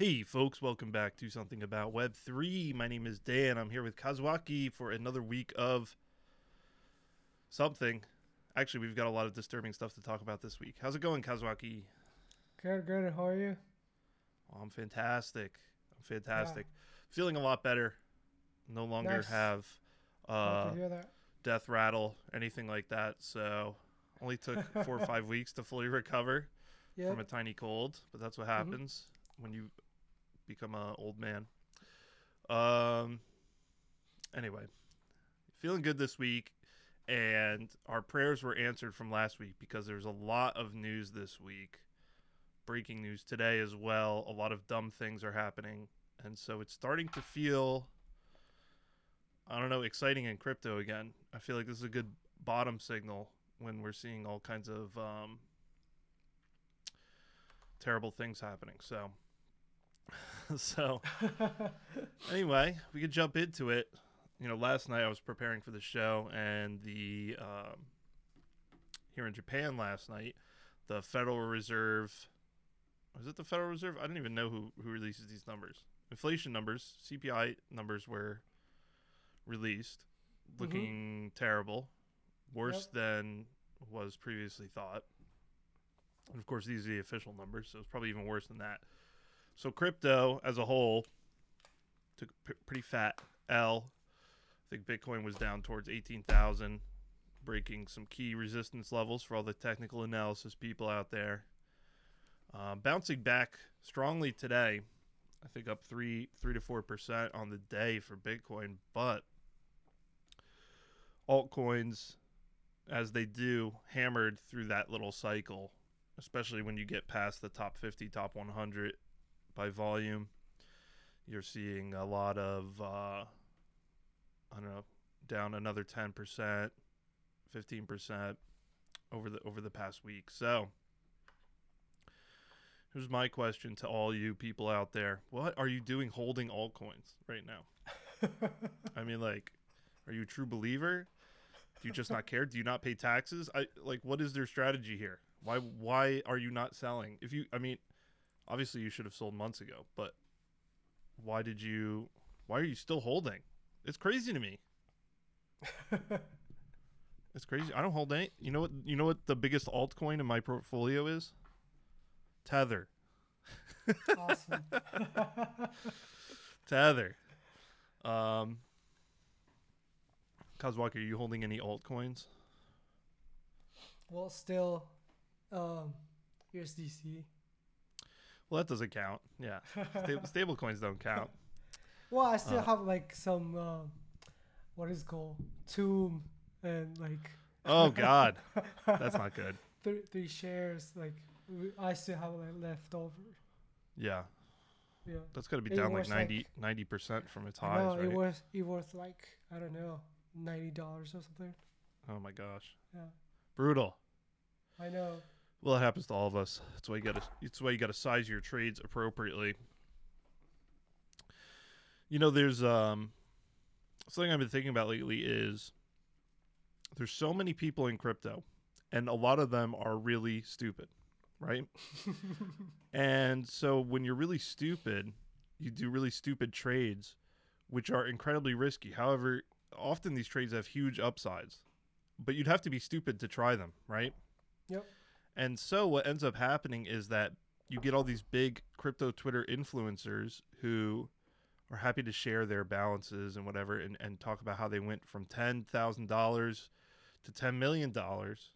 Hey, folks, welcome back to Something About Web3. My name is Dan. I'm here with Kazuaki for another week of something. Actually, we've got a lot of disturbing stuff to talk about this week. How's it going, Kazuaki? Good, good. How are you? Oh, I'm fantastic. I'm fantastic. Feeling a lot better. No longer Nice. have uh, to hear that. death rattle, anything like that. So, only took four or five weeks to fully recover. Yeah. from a tiny cold, but that's what happens when you become an old man. Um. Anyway, feeling good this week, and our prayers were answered from last week because there's a lot of news this week. Breaking news today as well. A lot of dumb things are happening, and so it's starting to feel. I don't know, exciting in crypto again. I feel like this is a good bottom signal when we're seeing all kinds of um, terrible things happening. So, so anyway, we could jump into it. You know, last night I was preparing for the show, and the um, here in Japan last night, the Federal Reserve was it the Federal Reserve? I don't even know who who releases these numbers. Inflation numbers, CPI numbers were released, looking terrible, worse than was previously thought. And of course, these are the official numbers, so it's probably even worse than that. So crypto as a whole took pretty fat L. I think Bitcoin was down towards 18,000, breaking some key resistance levels for all the technical analysis people out there. Uh, bouncing back strongly today, I think up three three to four percent on the day for Bitcoin, but altcoins, as they do, hammered through that little cycle especially when you get past the top 50, top 100 by volume. You're seeing a lot of, uh, I don't know, down another 10%, 15% over the over the past week. So, here's my question to all you people out there: What are you doing holding altcoins right now? I mean, like, are you a true believer? Do you just not care? Do you not pay taxes? I like, what is their strategy here? Why why are you not selling? If you I mean, obviously you should have sold months ago, but why did you why are you still holding? It's crazy to me. It's crazy. I don't hold any you know what you know what the biggest altcoin in my portfolio is? Tether. awesome. Tether. Um Kazuaki, are you holding any altcoins? well, still, um, USDC. Well, that doesn't count. Yeah. Sta- stable coins don't count. Well, I still Uh, have like some, um, what is it called tomb and like. Oh god. That's not good. three, three shares. Like I still have like left over. Yeah. Yeah. That's got to be It down like was 90 percent from its highs, know right? it was it was like I don't know ninety dollars or something. oh my gosh, Yeah. brutal. I know. Well, it happens to all of us. That's why you got to. It's why you got to size your trades appropriately. You know, there's um something I've been thinking about lately is there's so many people in crypto, and a lot of them are really stupid, right? and so when you're really stupid, you do really stupid trades, which are incredibly risky. However, often these trades have huge upsides, but you'd have to be stupid to try them, right? Yep. And so what ends up happening is that you get all these big crypto Twitter influencers who are happy to share their balances and whatever and, and talk about how they went from ten thousand dollars to ten million dollars.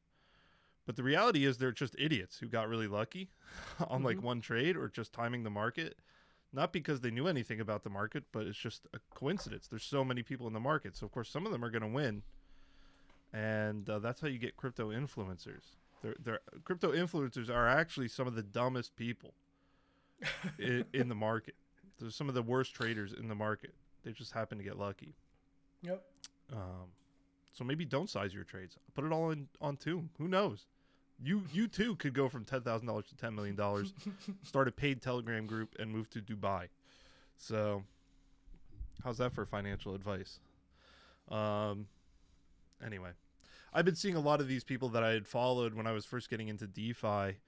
But the reality is they're just idiots who got really lucky on like Mhm. one trade or just timing the market. Not because they knew anything about the market, but it's just a coincidence. There's so many people in the market. So, of course, some of them are going to win. And uh, that's how you get crypto influencers. They're, they're, crypto influencers are actually some of the dumbest people in, in the market. They're some of the worst traders in the market. They just happen to get lucky. Yep. Um, so maybe don't size your trades. Put it all in on Tomb. Who knows? You you too could go from ten thousand dollars to ten million dollars, start a paid Telegram group, and move to Dubai. So, how's that for financial advice? Um, anyway, I've been seeing a lot of these people that I had followed when I was first getting into DeFi,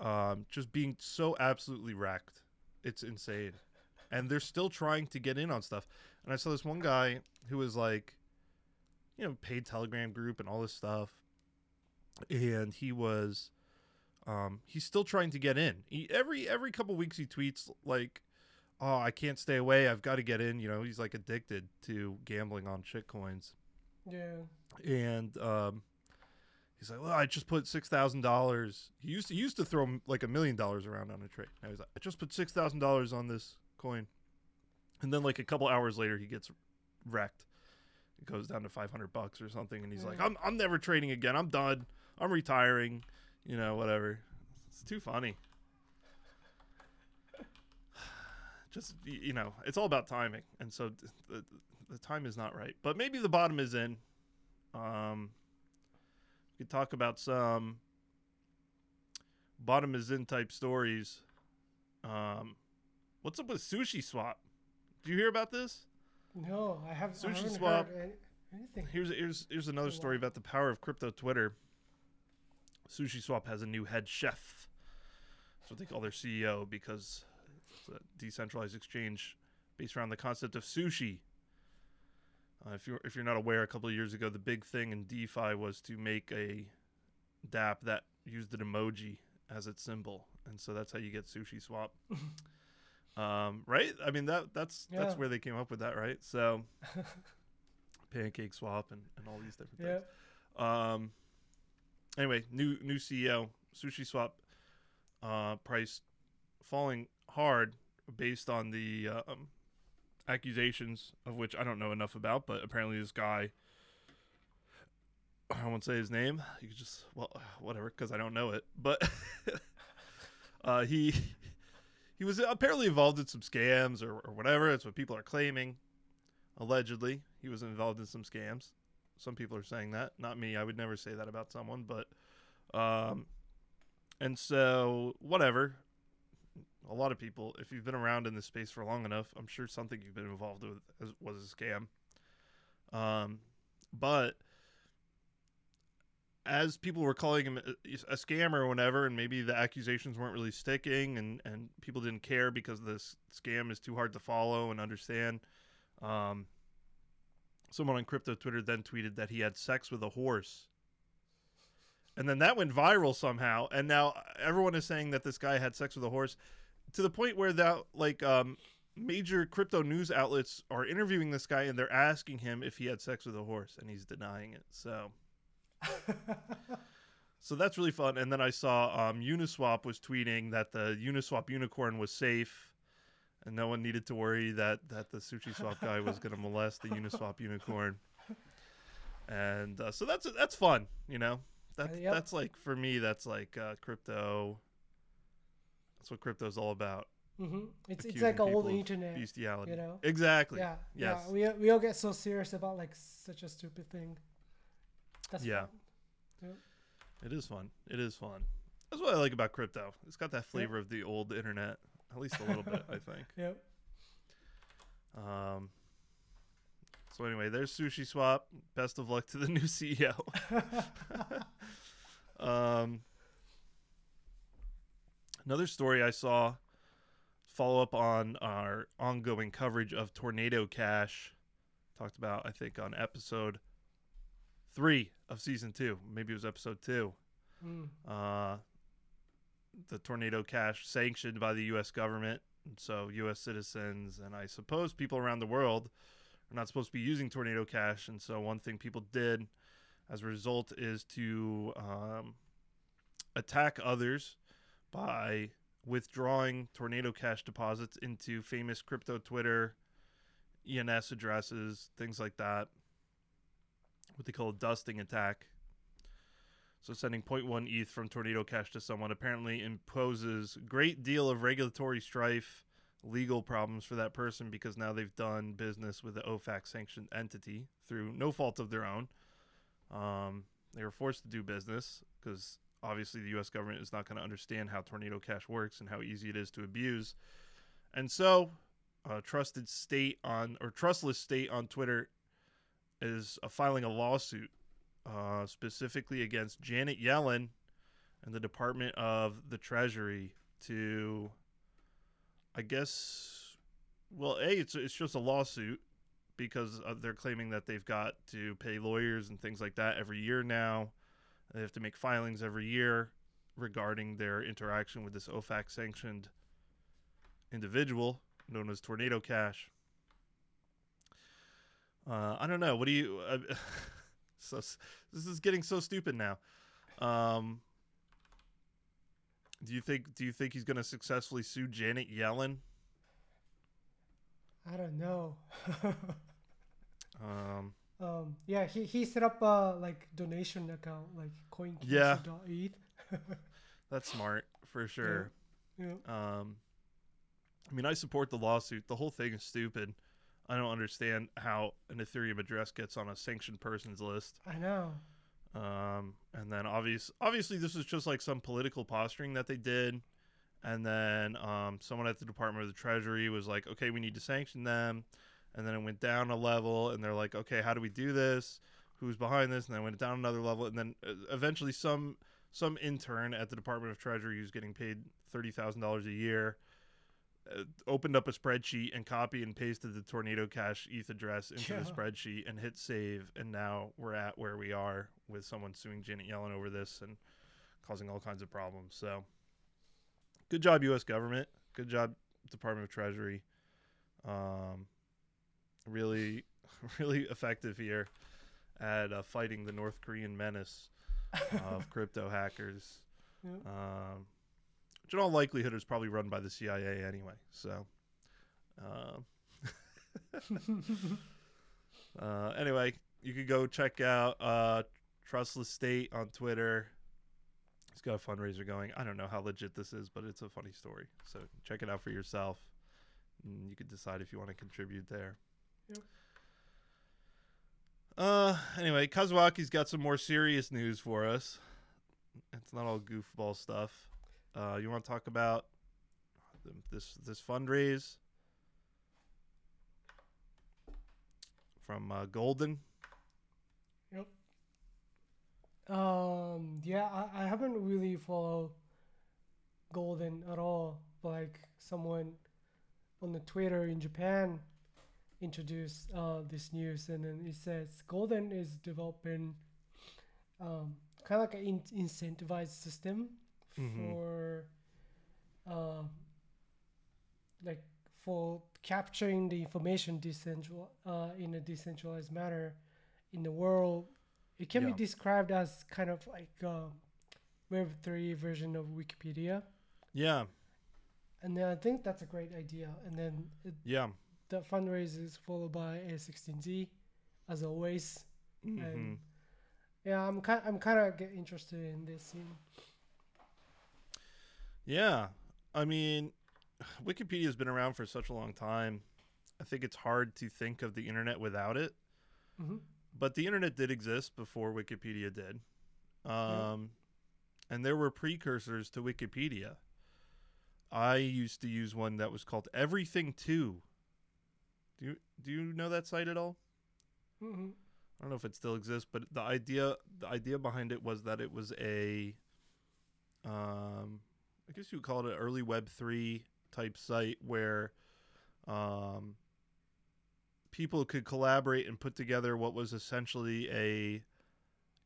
um, just being so absolutely wrecked it's insane, and they're still trying to get in on stuff. And I saw this one guy who was like, you know, paid Telegram group and all this stuff, and he was, um, he's still trying to get in. He, every every couple weeks he tweets like, "Oh, I can't stay away. I've got to get in." You know, he's like addicted to gambling on shit coins. Yeah. And um, he's like, "Well, I just put six thousand dollars." He used to he used to throw like a million dollars around on a trade. Now he's like, "I just put six thousand dollars on this coin," and then like a couple hours later, he gets wrecked. It goes down to five hundred bucks or something, and he's like, "I'm I'm never trading again. I'm done. I'm retiring." You know, whatever. It's too funny. Just you know, it's all about timing, and so th- the, the time is not right. But maybe the bottom is in. Um, we could talk about some bottom is in type stories. Um, what's up with Sushi Swap? Do you hear about this? No, I have. I Sushi haven't swap. heard anything. Here's here's here's another story about the power of crypto Twitter. Sushi Swap has a new head chef. That's what they call their CEO because it's a decentralized exchange based around the concept of sushi. Uh, if you're if you're not aware, a couple of years ago, the big thing in DeFi was to make a DApp that used an emoji as its symbol, and so that's how you get Sushi Swap. um, right? I mean that that's that's where they came up with that, right? So Pancake Swap and, and all these different things. Yeah. Um. Anyway, new new CEO, Sushi Swap, uh, price falling hard based on the um, accusations of which I don't know enough about, but apparently this guy. I won't say his name. You could just well, whatever, because I don't know it. But uh, he he was apparently involved in some scams or, or whatever. That's what people are claiming. Allegedly, he was involved in some scams. Some people are saying that. Not me. I would never say that about someone. But, um, and so whatever. A lot of people, if you've been around in this space for long enough, I'm sure something you've been involved with was a scam. Um, but as people were calling him a, a scammer or whatever, and maybe the accusations weren't really sticking, and and people didn't care because this scam is too hard to follow and understand. Um, someone on crypto Twitter then tweeted that he had sex with a horse. And then that went viral somehow, and now everyone is saying that this guy had sex with a horse, to the point where that like um, major crypto news outlets are interviewing this guy and they're asking him if he had sex with a horse, and he's denying it. So, so that's really fun. And then I saw um, Uniswap was tweeting that the Uniswap unicorn was safe, and no one needed to worry that that the Sushi Swap guy was going to molest the Uniswap unicorn. And uh, so that's that's fun, you know. That's yep. that's like for me, that's like uh, crypto. That's what crypto's all about. hmm It's it's like old internet. Bestiality. you know? Exactly. Yeah. Yes. Yeah. We we all get so serious about like such a stupid thing. That's Yeah. fun. It is fun. It is fun. That's what I like about crypto. It's got that flavor of the old internet, at least a little bit, I think. Yep. Um, so anyway, there's Sushi Swap. Best of luck to the new CEO. um, another story I saw follow up on our ongoing coverage of Tornado Cash. Talked about, I think, on episode three of season two. Maybe it was episode two. Mm. Uh, the Tornado Cash sanctioned by the U.S. government. And so U.S. citizens and I suppose people around the world are not supposed to be using Tornado Cash. And so one thing people did as a result is to um, attack others by withdrawing Tornado Cash deposits into famous crypto Twitter, ENS addresses, things like that. What they call a dusting attack. So sending 0.1 ETH from Tornado Cash to someone apparently imposes great deal of regulatory strife, legal problems for that person because now they've done business with the OFAC sanctioned entity through no fault of their own. Um, they were forced to do business because obviously the U.S. government is not going to understand how Tornado Cash works and how easy it is to abuse. And so, a trusted state on or trustless state on Twitter is uh, filing a lawsuit uh, specifically against Janet Yellen and the Department of the Treasury to I guess, well, a it's it's just a lawsuit because uh, they're claiming that they've got to pay lawyers and things like that every year now. They have to make filings every year regarding their interaction with this OFAC sanctioned individual known as Tornado Cash. Uh, I don't know. What do you? Uh, so this is getting so stupid now. Um, do you think? Do you think he's going to successfully sue Janet Yellen? I don't know. Um, um, yeah, he, he set up a like donation account like Yeah. CoinCase.eth. that's smart for sure. yeah. Um, I mean, I support the lawsuit. The whole thing is stupid. I don't understand how an Ethereum address gets on a sanctioned persons list. I know. Um, and then obvious, obviously, this is just like some political posturing that they did. And then um, someone at the Department of the Treasury was like, "Okay, we need to sanction them." And then it went down a level, and they're like, "Okay, how do we do this? Who's behind this?" And then it went down another level, and then uh, eventually, some some intern at the Department of Treasury who's getting paid thirty thousand dollars a year uh, opened up a spreadsheet and copy and pasted the Tornado Cash ETH address into Yeah. the spreadsheet and hit save, and now we're at where we are with someone suing Janet Yellen over this and causing all kinds of problems. So, good job, U.S. government. Good job, Department of Treasury. Um, really, really effective here at uh, fighting the North Korean menace of crypto hackers. Um, which in all likelihood is probably run by the CIA anyway. So, um, uh, anyway, you could go check out uh, Trustless State on Twitter. He's got a fundraiser going. I don't know how legit this is, but it's a funny story. So check it out for yourself. And you could decide if you want to contribute there. Uh, anyway, Kazuaki's got some more serious news for us. It's not all goofball stuff. Uh, you want to talk about th- this this fundraise from uh, Golden? Yep. Um, yeah, I, I haven't really followed Golden at all. Like someone on the Twitter in Japan introduced uh, this news, and then it says Golden is developing um, kind of like an in- incentivized system Mhm. for uh, like for capturing the information decentral uh, in a decentralized manner in the world. It can Yeah. be described as kind of like a Web three version of Wikipedia, Yeah, and then I think that's a great idea. And then it, yeah. The fundraise is followed by A16Z, as always. hmm And yeah, I'm kind I'm kind of get interested in this scene. Yeah, I mean, Wikipedia has been around for such a long time. I think it's hard to think of the internet without it. hmm But the internet did exist before Wikipedia did. Yeah. Um, And there were precursors to Wikipedia. I used to use one that was called Everything 2. Do you know that site at all? hmm I don't know if it still exists, but the idea the idea behind it was that it was a um I guess you would call it an early web 3 type site where um people could collaborate and put together what was essentially a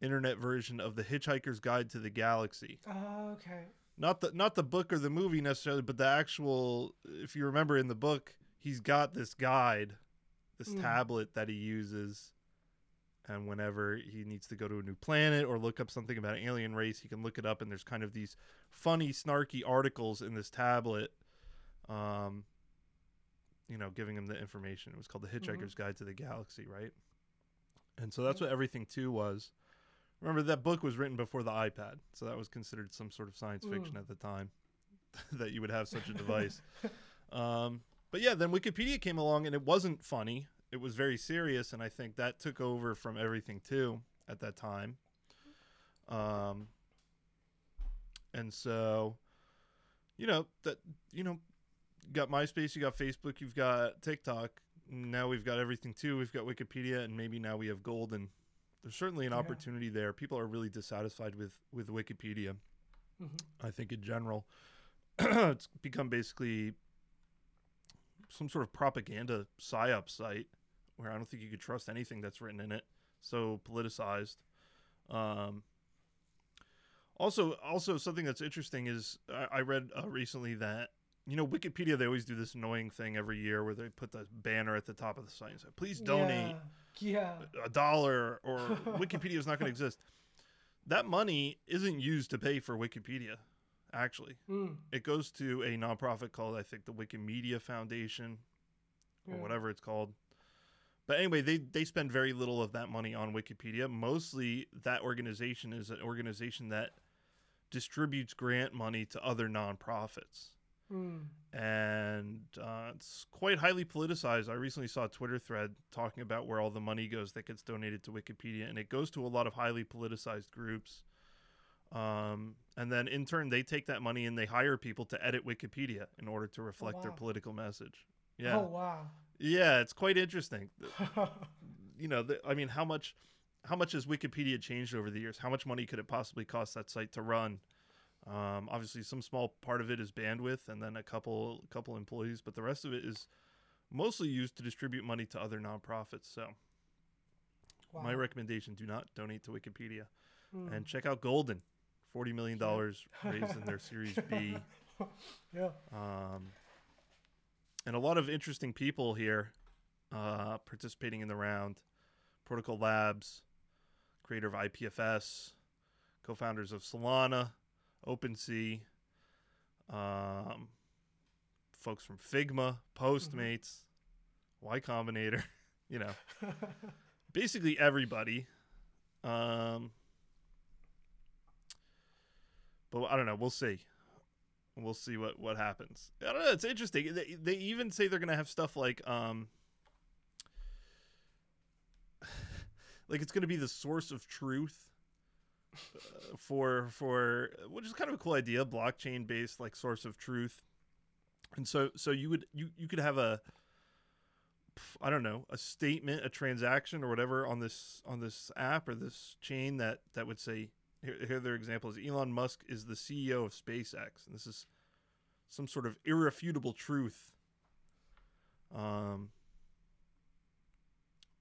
internet version of the Hitchhiker's Guide to the Galaxy. Oh, okay. Not the not the book or the movie necessarily, but the actual if you remember in the book, he's got this guide, this Mm. tablet that he uses and whenever he needs to go to a new planet or look up something about an alien race, he can look it up and there's kind of these funny snarky articles in this tablet um you know, giving him the information. It was called The Hitchhiker's Guide to the Galaxy, right? And so that's what Everything 2 was. Remember that book was written before the iPad, so that was considered some sort of science fiction Mm. at the time that you would have such a device. um, but yeah, then Wikipedia came along and it wasn't funny. It was very serious, and I think that took over from Everything 2 at that time. Um, and so, you know that you know, you got MySpace, you got Facebook, you've got TikTok. Now we've got Everything 2. We've got Wikipedia, and maybe now we have Golden. There's certainly an Yeah. opportunity there. People are really dissatisfied with with Wikipedia. hmm I think in general, it's become basically some sort of propaganda psyop site where I don't think you could trust anything that's written in it. So politicized. Um, also, also something that's interesting is I, I read uh, recently that you know Wikipedia they always do this annoying thing every year where they put the banner at the top of the site and say, "Please donate Yeah. a dollar," or Wikipedia is not going to exist. That money isn't used to pay for Wikipedia. Actually. Mm. it goes to a nonprofit called I think the Wikimedia Foundation or Yeah. whatever it's called. But anyway, they they spend very little of that money on Wikipedia. Mostly, that organization is an organization that distributes grant money to other nonprofits, Mm. and uh, it's quite highly politicized. I recently saw a Twitter thread talking about where all the money goes that gets donated to Wikipedia, and it goes to a lot of highly politicized groups. Um, and then in turn, they take that money and they hire people to edit Wikipedia in order to reflect their wow. political message. Yeah. Oh wow. Yeah, it's quite interesting. You know, the, I mean, how much, how much has Wikipedia changed over the years? How much money could it possibly cost that site to run? Um, obviously, some small part of it is bandwidth, and then a couple, couple employees, but the rest of it is mostly used to distribute money to other nonprofits. So, wow. my recommendation: do not donate to Wikipedia, Mm. and check out Golden, forty million dollars raised in their Series B. yeah. um, and a lot of interesting people here uh, participating in the round. Protocol Labs, creator of IPFS, co-founders of Solana, OpenSea, um, folks from Figma, Postmates, Y Combinator, you know, basically everybody. Um, but I don't know. We'll see. We'll see what what happens. I don't know. It's interesting. They, they even say they're gonna have stuff like um, like it's gonna be the source of truth uh, for for which is kind of a cool idea, blockchain based like source of truth. And so so you would you you could have a I don't know a statement, a transaction, or whatever on this on this app or this chain that that would say here, here their examples. Elon Musk is the CEO of SpaceX, and this is some sort of irrefutable truth. Um,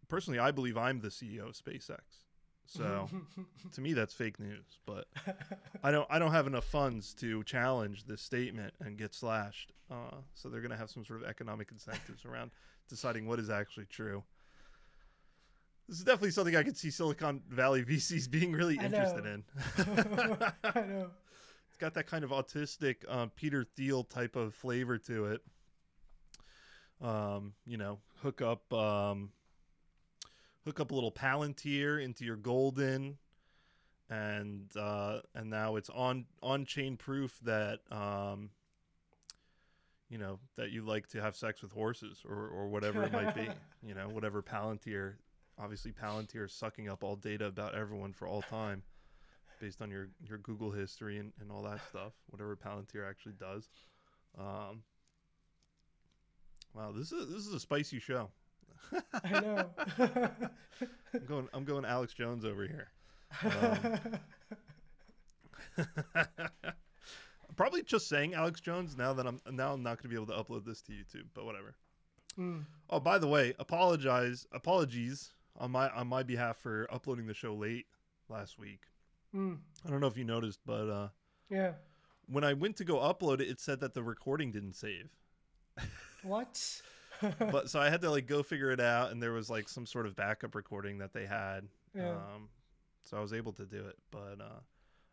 personally, I believe I'm the CEO of SpaceX, so to me that's fake news. But I don't I don't have enough funds to challenge this statement and get slashed. Uh, so they're gonna have some sort of economic incentives around deciding what is actually true. This is definitely something I could see Silicon Valley VCs being really I interested know. in. I know. It's got that kind of autistic um, Peter Thiel type of flavor to it. Um, you know, hook up um, hook up a little Palantir into your Golden, and uh, and now it's on on chain proof that um, you know that you like to have sex with horses or or whatever it might be. You know, whatever Palantir. Obviously, Palantir is sucking up all data about everyone for all time based on your your Google history and, and all that stuff, whatever Palantir actually does. Um, wow, this is this is a spicy show. I know. I'm going I'm going Alex Jones over here. Um, probably just saying Alex Jones now that I'm now I'm not going to be able to upload this to YouTube, but whatever. Mm. Oh, by the way, apologize apologies on my on my behalf for uploading the show late last week. Mm. I don't know if you noticed, but uh Yeah. when I went to go upload it, it said that the recording didn't save. What? But so I had to like go figure it out, and there was like some sort of backup recording that they had. Yeah. Um, so I was able to do it. But uh,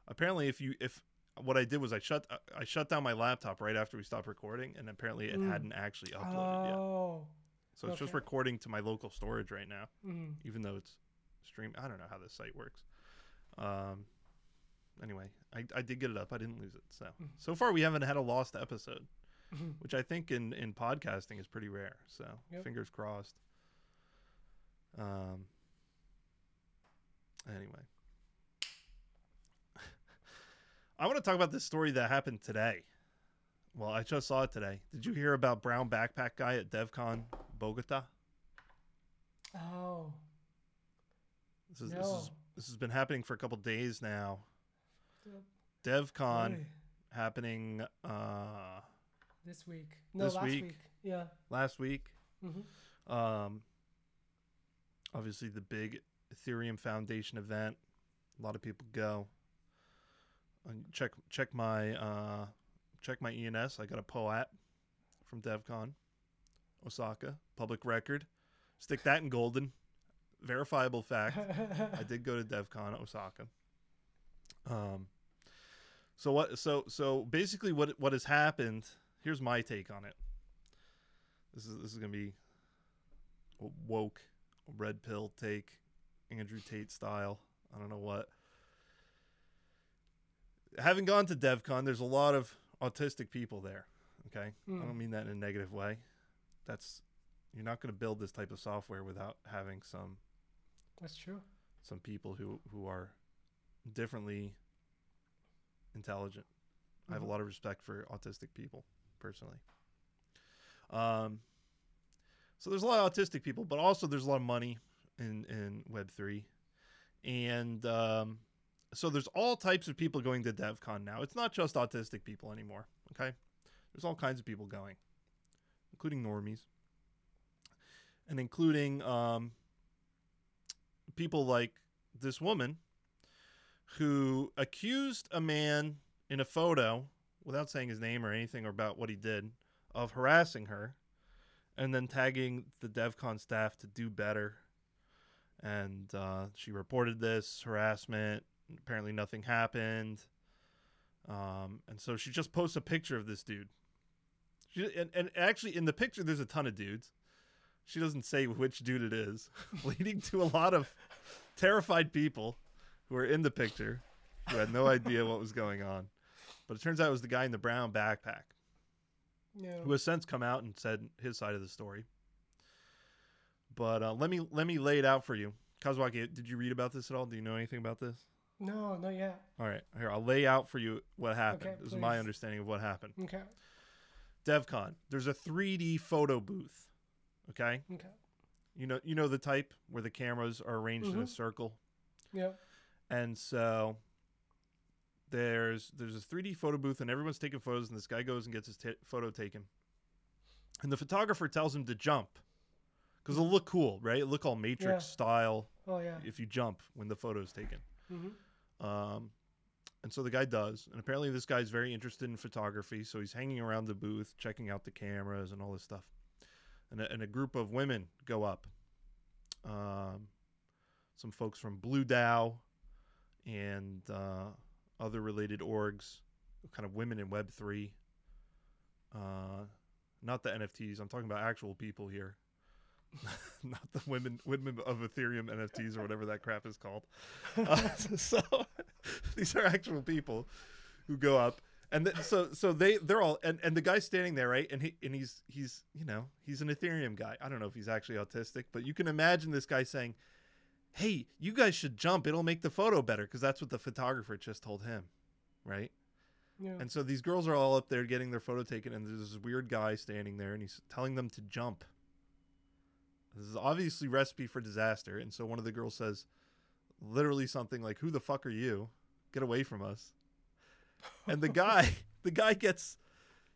apparently, if you if what I did was I shut I shut down my laptop right after we stopped recording, and apparently it Mm. hadn't actually uploaded yet. So it's just recording to my local storage right now, Mm. even though it's stream. I don't know how this site works. Um. Anyway, I, I did get it up. I didn't lose it. So Mm. so far we haven't had a lost episode. Mhm. which I think in in podcasting is pretty rare. So Yep. fingers crossed. Um. Anyway, I want to talk about this story that happened today. Well, I just saw it today. Did you hear about brown backpack guy at DevCon Bogota? Oh. This is no. this is this has been happening for a couple days now. DevCon happening uh this week. No, This last week? week. Yeah. last week. Mm-hmm. Um, obviously, the big Ethereum Foundation event. A lot of people go. And check check my uh, check my ENS. I got a POAP from DevCon, Osaka, public record. Stick that in golden, verifiable fact. I did go to DevCon Osaka. Um, so what? So so basically, what what has happened? Here's my take on it. This is this is gonna be woke, red pill take, Andrew Tate style. I don't know what. Having gone to DevCon, there's a lot of autistic people there. Okay, I Mm. don't mean that in a negative way. That's you're not going to build this type of software without having some That's true. some people who who are differently intelligent. I have a Mhm. lot of respect for autistic people personally. Um, so there's a lot of autistic people, but also there's a lot of money in in Web three, and um, so there's all types of people going to DevCon now. It's not just autistic people anymore. Okay, there's all kinds of people going, including normies, and including um, people like this woman who accused a man in a photo without saying his name or anything or about what he did of harassing her and then tagging the devcon staff to do better. And uh, she reported this harassment. Apparently nothing happened. Um, and so she just posts a picture of this dude she, and, and actually in the picture there's a ton of dudes she doesn't say which dude it is leading to a lot of terrified people who are in the picture who had no idea what was going on. But it turns out it was the guy in the brown backpack Yeah. who has since come out and said his side of the story. But uh, let me let me lay it out for you. Kazuaki, did you read about this at all? Do you know anything about this? No, not yet. All right, here I'll lay out for you what happened. Okay, this is my understanding of what happened. Okay. DevCon, there's a 3D photo booth. Okay, Okay. you know you know the type where the cameras are arranged in a Mhm. circle. Yeah. and so there's there's a 3D photo booth and everyone's taking photos and this guy goes and gets his ta photo taken and the photographer tells him to jump because it'll look cool right it'll look all matrix Yeah. style Oh yeah. if you jump when the photo is taken hmm um, and so the guy does and apparently this guy's very interested in photography so he's hanging around the booth checking out the cameras and all this stuff. And a, and a group of women go up. Um, some folks from Blu3 DAO and uh, other related orgs kind of women in web 3 uh, not the nfts i'm talking about actual people here not the women women of ethereum nfts or whatever that crap is called. Uh, so these are actual people who go up and th- so so they they're all and, and the guy's standing there right? And he and he's he's you know he's an ethereum guy. I don't know if he's actually autistic but you can imagine this guy saying hey you guys should jump. It'll make the photo better. Because that's what the photographer just told him right? Yeah. and so these girls are all up there getting their photo taken and there's this weird guy standing there and he's telling them to jump this is obviously recipe for disaster. And so one of the girls says literally something like who the fuck are you? Get away from us. And the guy the guy gets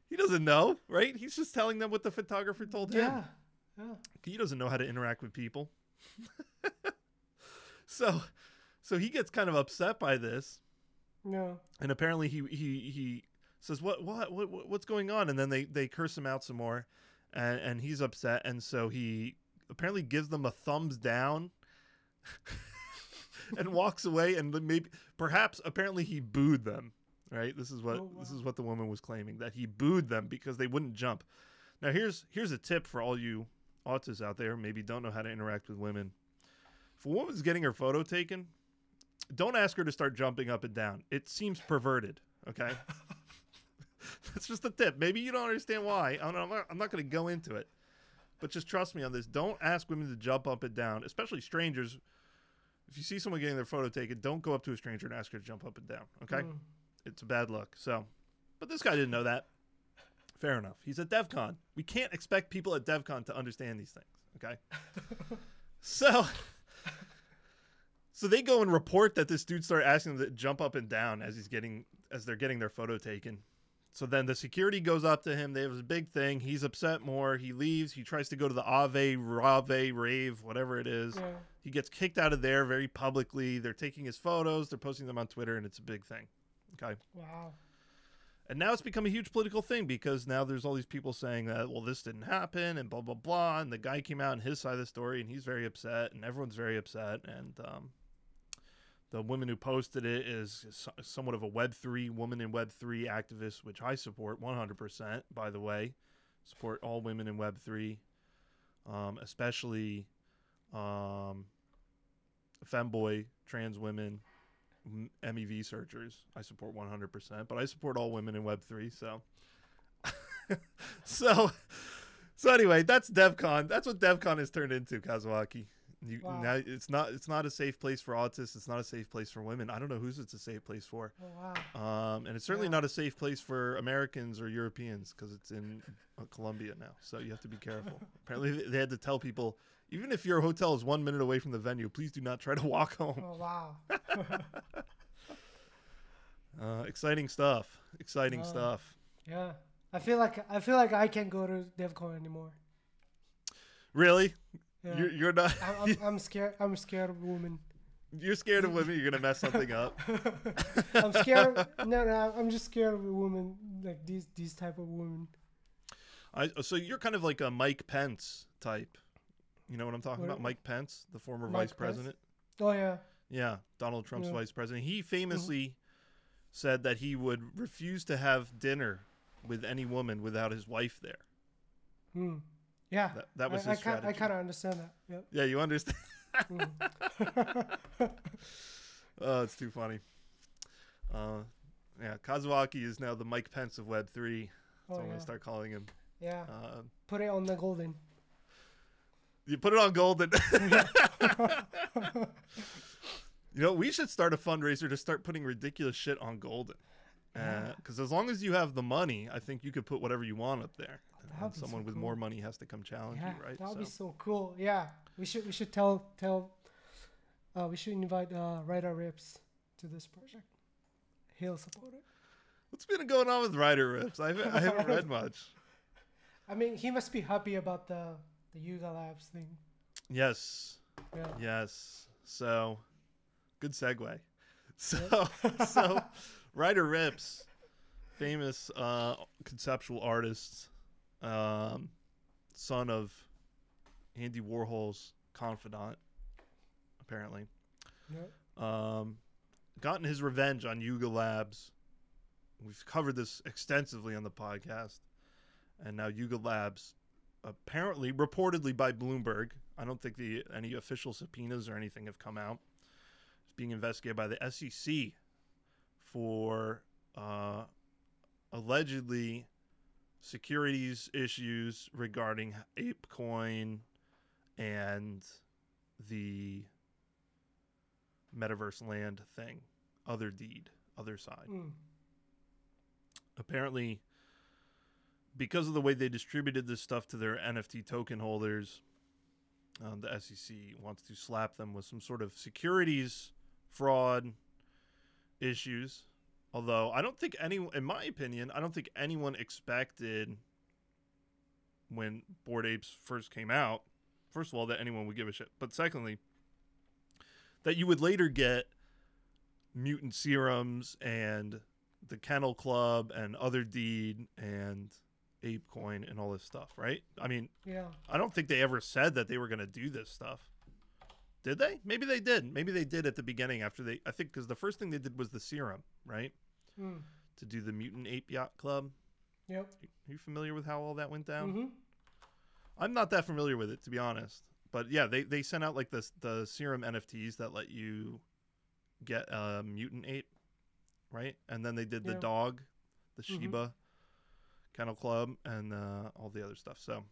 he doesn't know right? He's just telling them what the photographer told him. Yeah. Yeah. he doesn't know how to interact with people. So so he gets kind of upset by this. No. and apparently he he he says what what what what- what's going on? And then they they curse him out some more and and he's upset. And so he apparently gives them a thumbs down and walks away and maybe perhaps apparently he booed them right? This is what Oh, this is what the woman was claiming that he booed them because they wouldn't jump. Now here's here's a tip for all you autists out there maybe don't know how to interact with women. If a woman's getting her photo taken don't ask her to start jumping up and down. It seems perverted okay? That's just a tip. Maybe you don't understand why. I'm not, I'm not going to go into it but just trust me on this don't ask women to jump up and down especially strangers if you see someone getting their photo taken don't go up to a stranger and ask her to jump up and down okay Mm. it's a bad look. So, but this guy didn't know that. Fair enough. He's at DevCon. We can't expect people at DevCon to understand these things. Okay. so, so they go and report that this dude started asking them to jump up and down as he's getting as they're getting their photo taken so then the security goes up to him. They have a big thing. He's upset more. He leaves. He tries to go to the Aave Rave rave, whatever it is. Yeah. He gets kicked out of there very publicly. They're taking his photos. They're posting them on Twitter, and it's a big thing. Okay. Wow. And now it's become a huge political thing because now there's all these people saying that, well, this didn't happen and blah, blah, blah. And the guy came out in his side of the story and he's very upset and everyone's very upset. And um, the woman who posted it is somewhat of a Web3 woman in Web3 activist, which I support 100%, by the way. Support all women in Web3, um, especially um, femboy, trans women, MEV searchers. I support 100%, but I support all women in Web3. So, so, so anyway, that's DevCon. That's what DevCon has turned into, Kazuaki. You, Wow. Now it's not it's not a safe place for autists. It's not a safe place for women. I don't know whose it's a safe place for. Oh wow. Um, and it's certainly Yeah. not a safe place for Americans or Europeans because it's in uh, Colombia now. So you have to be careful. Apparently, they- they had to tell people, even if your hotel is one minute away from the venue, please do not try to walk home. Oh wow. Uh, exciting stuff. Exciting Oh. stuff. yeah. I feel like I feel like I can't go to DevCon anymore. Really? Yeah. You're, you're not. I'm, I'm, I'm scared. I'm scared of women. You're scared of women. You're gonna mess something up. I'm scared. no, no. I'm just scared of women like these these type of women. I, so you're kind of like a Mike Pence type. You know what I'm talking What- about? Mike Pence, the former Mike vice Pence? president. Oh yeah. Yeah, Donald Trump's Yeah. vice president. He famously said that he would refuse to have dinner with any woman without his wife there. Hmm. Yeah. That, that was I, his I, kind, I kind of understand that. Yep. Yeah, you understand? Mhm. oh, it's too funny. Uh, yeah, Kazuaki is now the Mike Pence of Web three. That's oh what I'm yeah. gonna start calling him. Yeah. Uh, Put it on the golden. you put it on Golden. you know, we should start a fundraiser to start putting ridiculous shit on Golden. Yeah. Because as long as you have the money, I think you could put whatever you want up there. And be so someone with cool. more money has to come challenge yeah, you, right? that would be So- so cool. Yeah, we should we should tell tell. Uh, we should invite uh, Ryder Ripps to this project. He'll support it. What's been going on with Ryder Ripps? I haven't, I haven't read much. I mean, he must be happy about the the Yuga Labs thing. Yes, Yeah. yes. So, good segue. So, so, Ryder Ripps, famous uh, conceptual artist, um, son of Andy Warhol's confidant, apparently. Um, gotten his revenge on Yuga Labs. We've covered this extensively on the podcast, and now Yuga Labs, apparently, reportedly by Bloomberg. I don't think the any official subpoenas or anything have come out. It's being investigated by the SEC for uh, allegedly securities issues regarding ApeCoin and the metaverse land thing Otherdeed other side Mm. apparently because of the way they distributed this stuff to their nft token holders um, the sec wants to slap them with some sort of securities fraud issues although i don't think any in my opinion i don't think anyone expected when Bored Apes first came out first of all that anyone would give a shit. But secondly that you would later get mutant serums and the kennel club and Otherdeed and apecoin and all this stuff right? I mean Yeah. i don't think they ever said that they were going to do this stuff. Did they? Maybe they did. Maybe they did at the beginning after they i think because the first thing they did was the serum right Mm. to do the mutant ape yacht club Yep. are you familiar with how all that went down hmm I'm not that familiar with it to be honest. But yeah, they, they sent out like this the serum NFTs that let you get a mutant ape, right? And then they did the Yeah. dog, the Mhm. Shiba Kennel Club, and uh, all the other stuff. So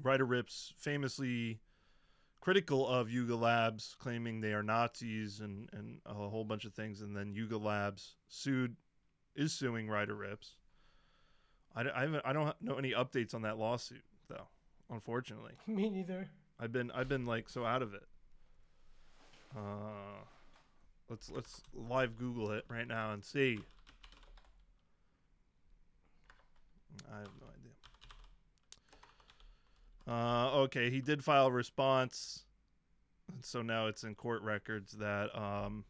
Ryder Ripps famously critical of Yuga Labs, claiming they are Nazis and, and a whole bunch of things, and then Yuga Labs sued is suing Ryder Ripps. I, I, haven't, I don't know any updates on that lawsuit though. Unfortunately, Me neither. I've been I've been like so out of it. Uh, let's let's live Google it right now and see. I have no. Uh, okay, he did file a response, so now it's in court records that um,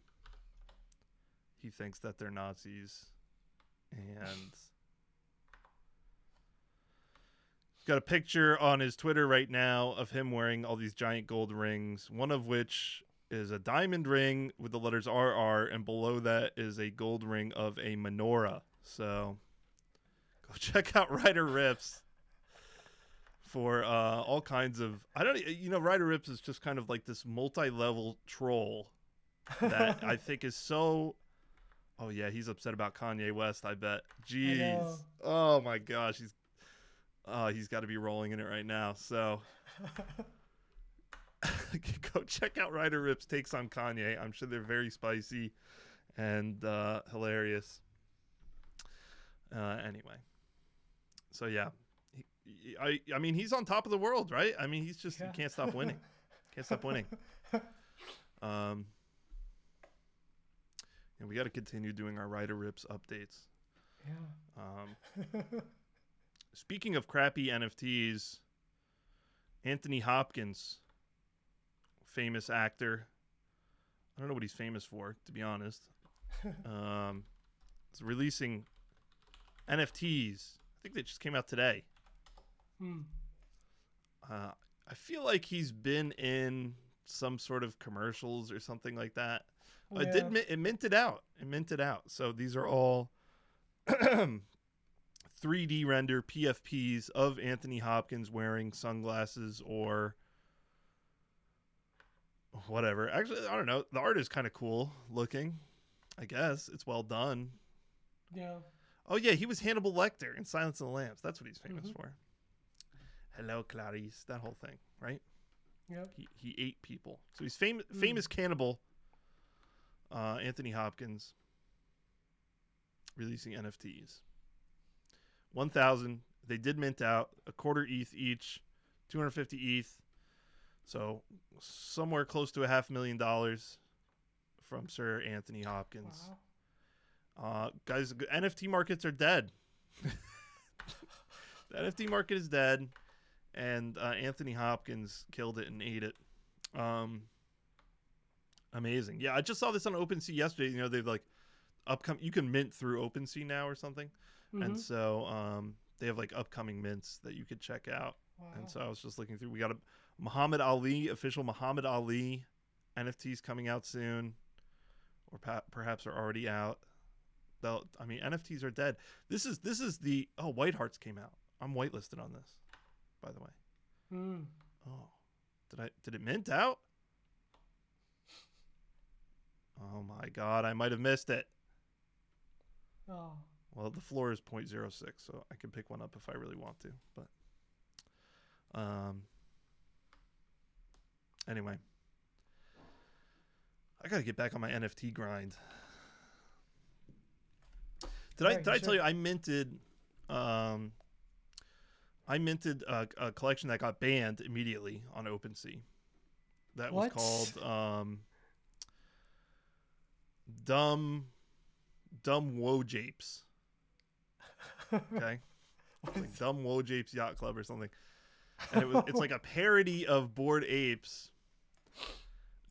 he thinks that they're Nazis, and got a picture on his Twitter right now of him wearing all these giant gold rings, one of which is a diamond ring with the letters RR, and below that is a gold ring of a menorah. So go check out Ryder Ripps for uh, all kinds of. I don't, you know, Ryder Ripps is just kind of like this multi-level troll that I think is so. Oh yeah, he's upset about Kanye West. I bet. Jeez. know. Oh my gosh, he's. Oh, he's got to be rolling in it right now. So go check out Ryder Ripps takes on Kanye. I'm sure they're very spicy and uh, hilarious. Uh, anyway, so yeah, I I mean he's on top of the world, right? I mean he's just Yeah. he can't stop winning, can't stop winning. Um, and we got to continue doing our Ryder Ripps updates. yeah. Um, speaking of crappy NFTs, Anthony Hopkins, famous actor. I don't know what he's famous for, to be honest. um, is releasing NFTs. I think they just came out today. Hmm. Uh, I feel like he's been in some sort of commercials or something like that. Uh, It did. It minted out. It minted out. So these are all 3D render PFPs of Anthony Hopkins wearing sunglasses or whatever. Actually, I don't know. The art is kind of cool looking. I guess it's well done. Yeah. Oh yeah, he was Hannibal Lecter in Silence of the Lambs. That's what he's famous Mhm. for. Hello, Clarice. That whole thing, right? Yep. He he ate people. So he's famous Mm. famous cannibal. Uh, Anthony Hopkins releasing NFTs. One thousand. They did mint out a quarter ETH each, two hundred fifty ETH. So somewhere close to a half million dollars from Sir Anthony Hopkins. Wow. Uh, guys, NFT markets are dead. the NFT market is dead, and uh, Anthony Hopkins killed it and ate it. Um, amazing. Yeah, I just saw this on OpenSea yesterday. You know, they've like upcoming. You can mint through OpenSea now or something, and Mhm. so um, they have like upcoming mints that you could check out. Wow. And so I was just looking through. We got a Muhammad Ali official Muhammad Ali NFTs coming out soon, or pa- perhaps are already out. They'll, I mean, NFTs are dead. This is this is the oh White Hearts came out. I'm whitelisted on this, by the way. Mm. Oh, did I did it mint out? Oh my god, I might have missed it. Oh. Well, the floor is 0.06, so I can pick one up if I really want to. But um, anyway, I gotta get back on my NFT grind. Did I Right, did I tell you I minted um I minted a, a collection that got banned immediately on OpenSea. That was called um Dumb Dumb Wojapes. Okay. like Dumb Wojapes Yacht Club or something. And it was it's like a parody of Bored Apes.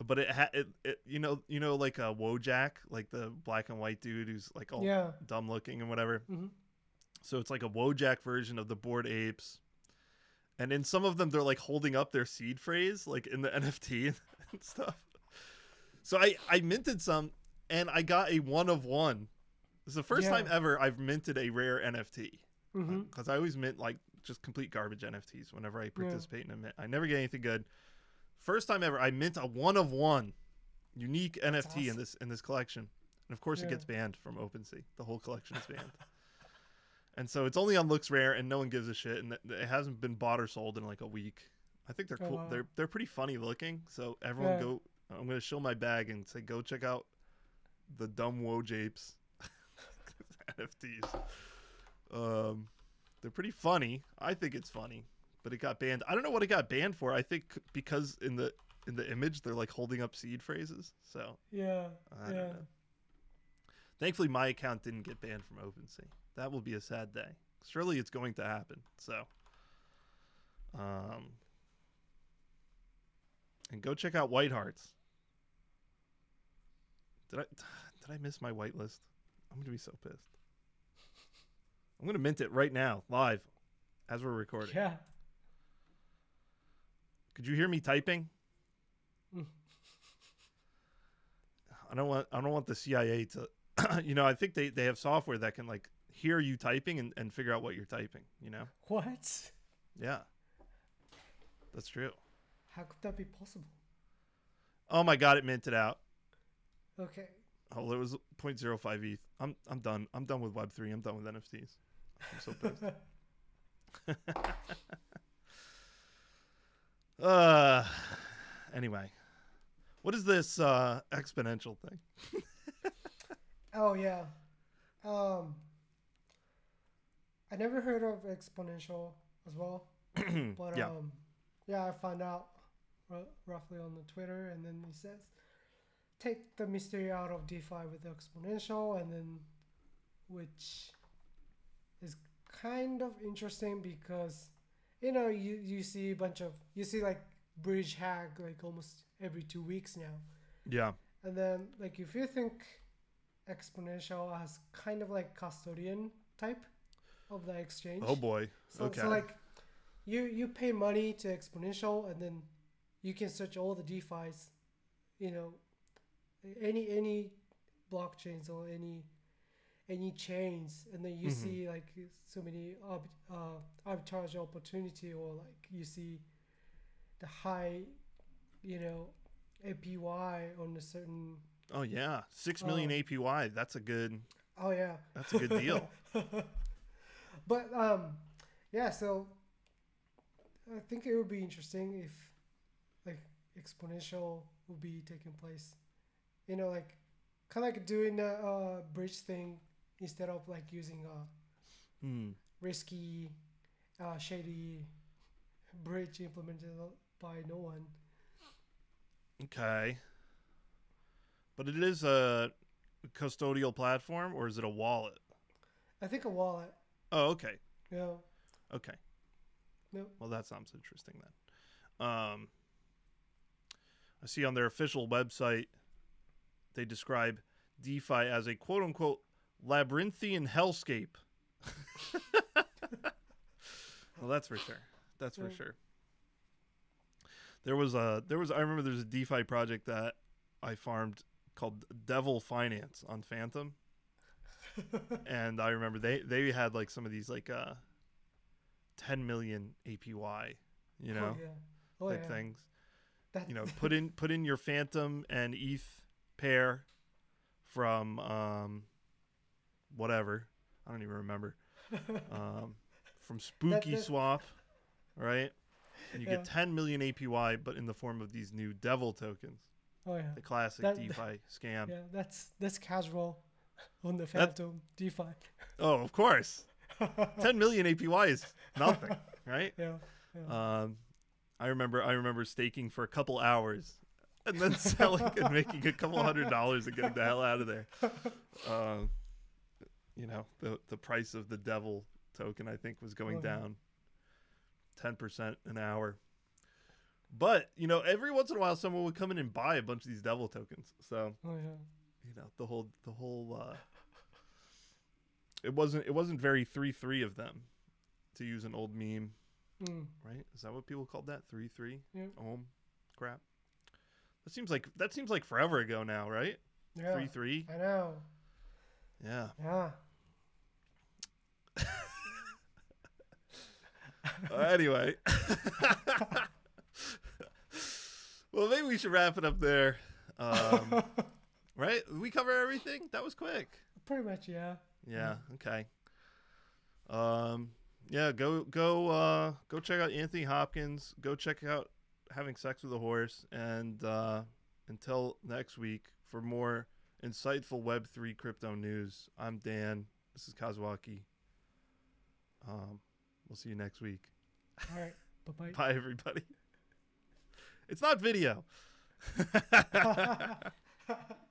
But it had it, it you know you know like a Wojak, like the black and white dude who's like all yeah. dumb looking and whatever. Mhm. So it's like a Wojak version of the Bored Apes. And in some of them, they're like holding up their seed phrase, like in the NFT and stuff. So I, I minted some and I got a one of one. It's the first Yeah. time ever I've minted a rare NFT. Mm-hmm. Because I always mint like just complete garbage NFTs whenever I participate in a mint. I never get anything good. First time ever, I mint a one of one unique NFT in this in this collection. And of course, it gets banned from OpenSea. The whole collection is banned. and so it's only on LooksRare, and no one gives a shit. And it- hasn't been bought or sold in like a week. I think they're Oh, cool. wow. They're they're pretty funny looking. So everyone Yeah. go. I'm gonna show my bag and say go check out the dumb Wojapes NFTs. Um, they're pretty funny. I think it's funny, but it got banned. I don't know what it got banned for. I think because in the in the image they're like holding up seed phrases. So Yeah. I don't yeah. Thankfully, my account didn't get banned from OpenSea. That will be a sad day Surely it's going to happen. So, um, and go check out White Hearts. Did I did I miss my whitelist? I'm gonna be so pissed. I'm gonna mint it right now, live, as we're recording. Yeah. Could you hear me typing? Mm. I don't want I don't want the CIA to you know, I think they, they have software that can like hear you typing and, and figure out what you're typing, you know? What? Yeah. That's true. How could that be possible? Oh my god, it minted out. Okay. Oh, it was 0.05 ETH. I'm I'm done. I'm done with Web3. I'm done with NFTs. I'm so pissed. uh anyway. What is this uh exponential thing? oh yeah. Um. I never heard of exponential as well, but yeah. um, yeah, I found out r- roughly on the Twitter, and then he says, take the mystery out of DeFi with the exponential, and then which is kind of interesting because you know you you see a bunch of you see like bridge hack like almost every two weeks now. Yeah. And then, like, if you think exponential as kind of like custodian type of the exchange. Oh boy. So, okay. so like, you you pay money to exponential, and then you can search all the DeFi's, you know, any any blockchains or any any chains, and then you Mhm. see like so many arb- uh, arbitrage opportunity, or like you see the high, you know, APY on a certain. Oh yeah. 6 million Oh. APY. That's a good Oh yeah. that's a good deal. but um, yeah. So I think it would be interesting if like exponential will be taking place. You know, like kind of like doing a uh, bridge thing instead of like using a hmm. risky, uh, shady bridge implemented by no one. Okay. But it is a custodial platform or is it a wallet? I think a wallet. Oh, okay. Yeah. Okay. No. Well, that sounds interesting then. Um, I see on their official website they describe DeFi as a quote unquote labyrinthian hellscape. well, that's for sure. That's for Yeah. sure. There was a there was I remember there's a DeFi project that I farmed called Devil Finance on Fantom. and I remember they they had like some of these like uh 10 million APY, you know, Oh yeah. Oh type yeah. things. That, You know, put in put in your Fantom and ETH pair from um whatever. I don't even remember. Um from Spooky that- Swap, right? And you Yeah. get 10 million APY but in the form of these new devil tokens. Oh yeah. The classic That- DeFi scam. Yeah, that's that's casual on the That- Fantom DeFi. Oh, of course. 10 million APY is nothing, right? yeah, yeah. Um, I remember I remember staking for a couple hours and then selling and making a couple hundred dollars and getting the hell out of there. Um, you know, the the price of the devil token I think was going Oh, yeah. down 10% an hour. But, you know, every once in a while someone would come in and buy a bunch of these devil tokens. So, oh yeah. you know, the whole the whole uh it wasn't it wasn't very 3-3 of them to use an old meme Mm, right? Is that what people called that? Three three Yeah. ohm crap. That seems like that seems like forever ago now, right? yeah. Three three. I know. Yeah. Yeah. Anyway. well, maybe we should wrap it up there. Um, right? We cover everything? That was quick. Pretty much, yeah. Yeah. Okay. Um. Yeah. Go. Go. Uh. Go check out Anthony Hopkins. Go check out having sex with a horse. And uh, until next week for more insightful Web three crypto news. I'm Dan. This is Kazuaki. Um. We'll see you next week. All right. Bye Bye, everybody. It's not video.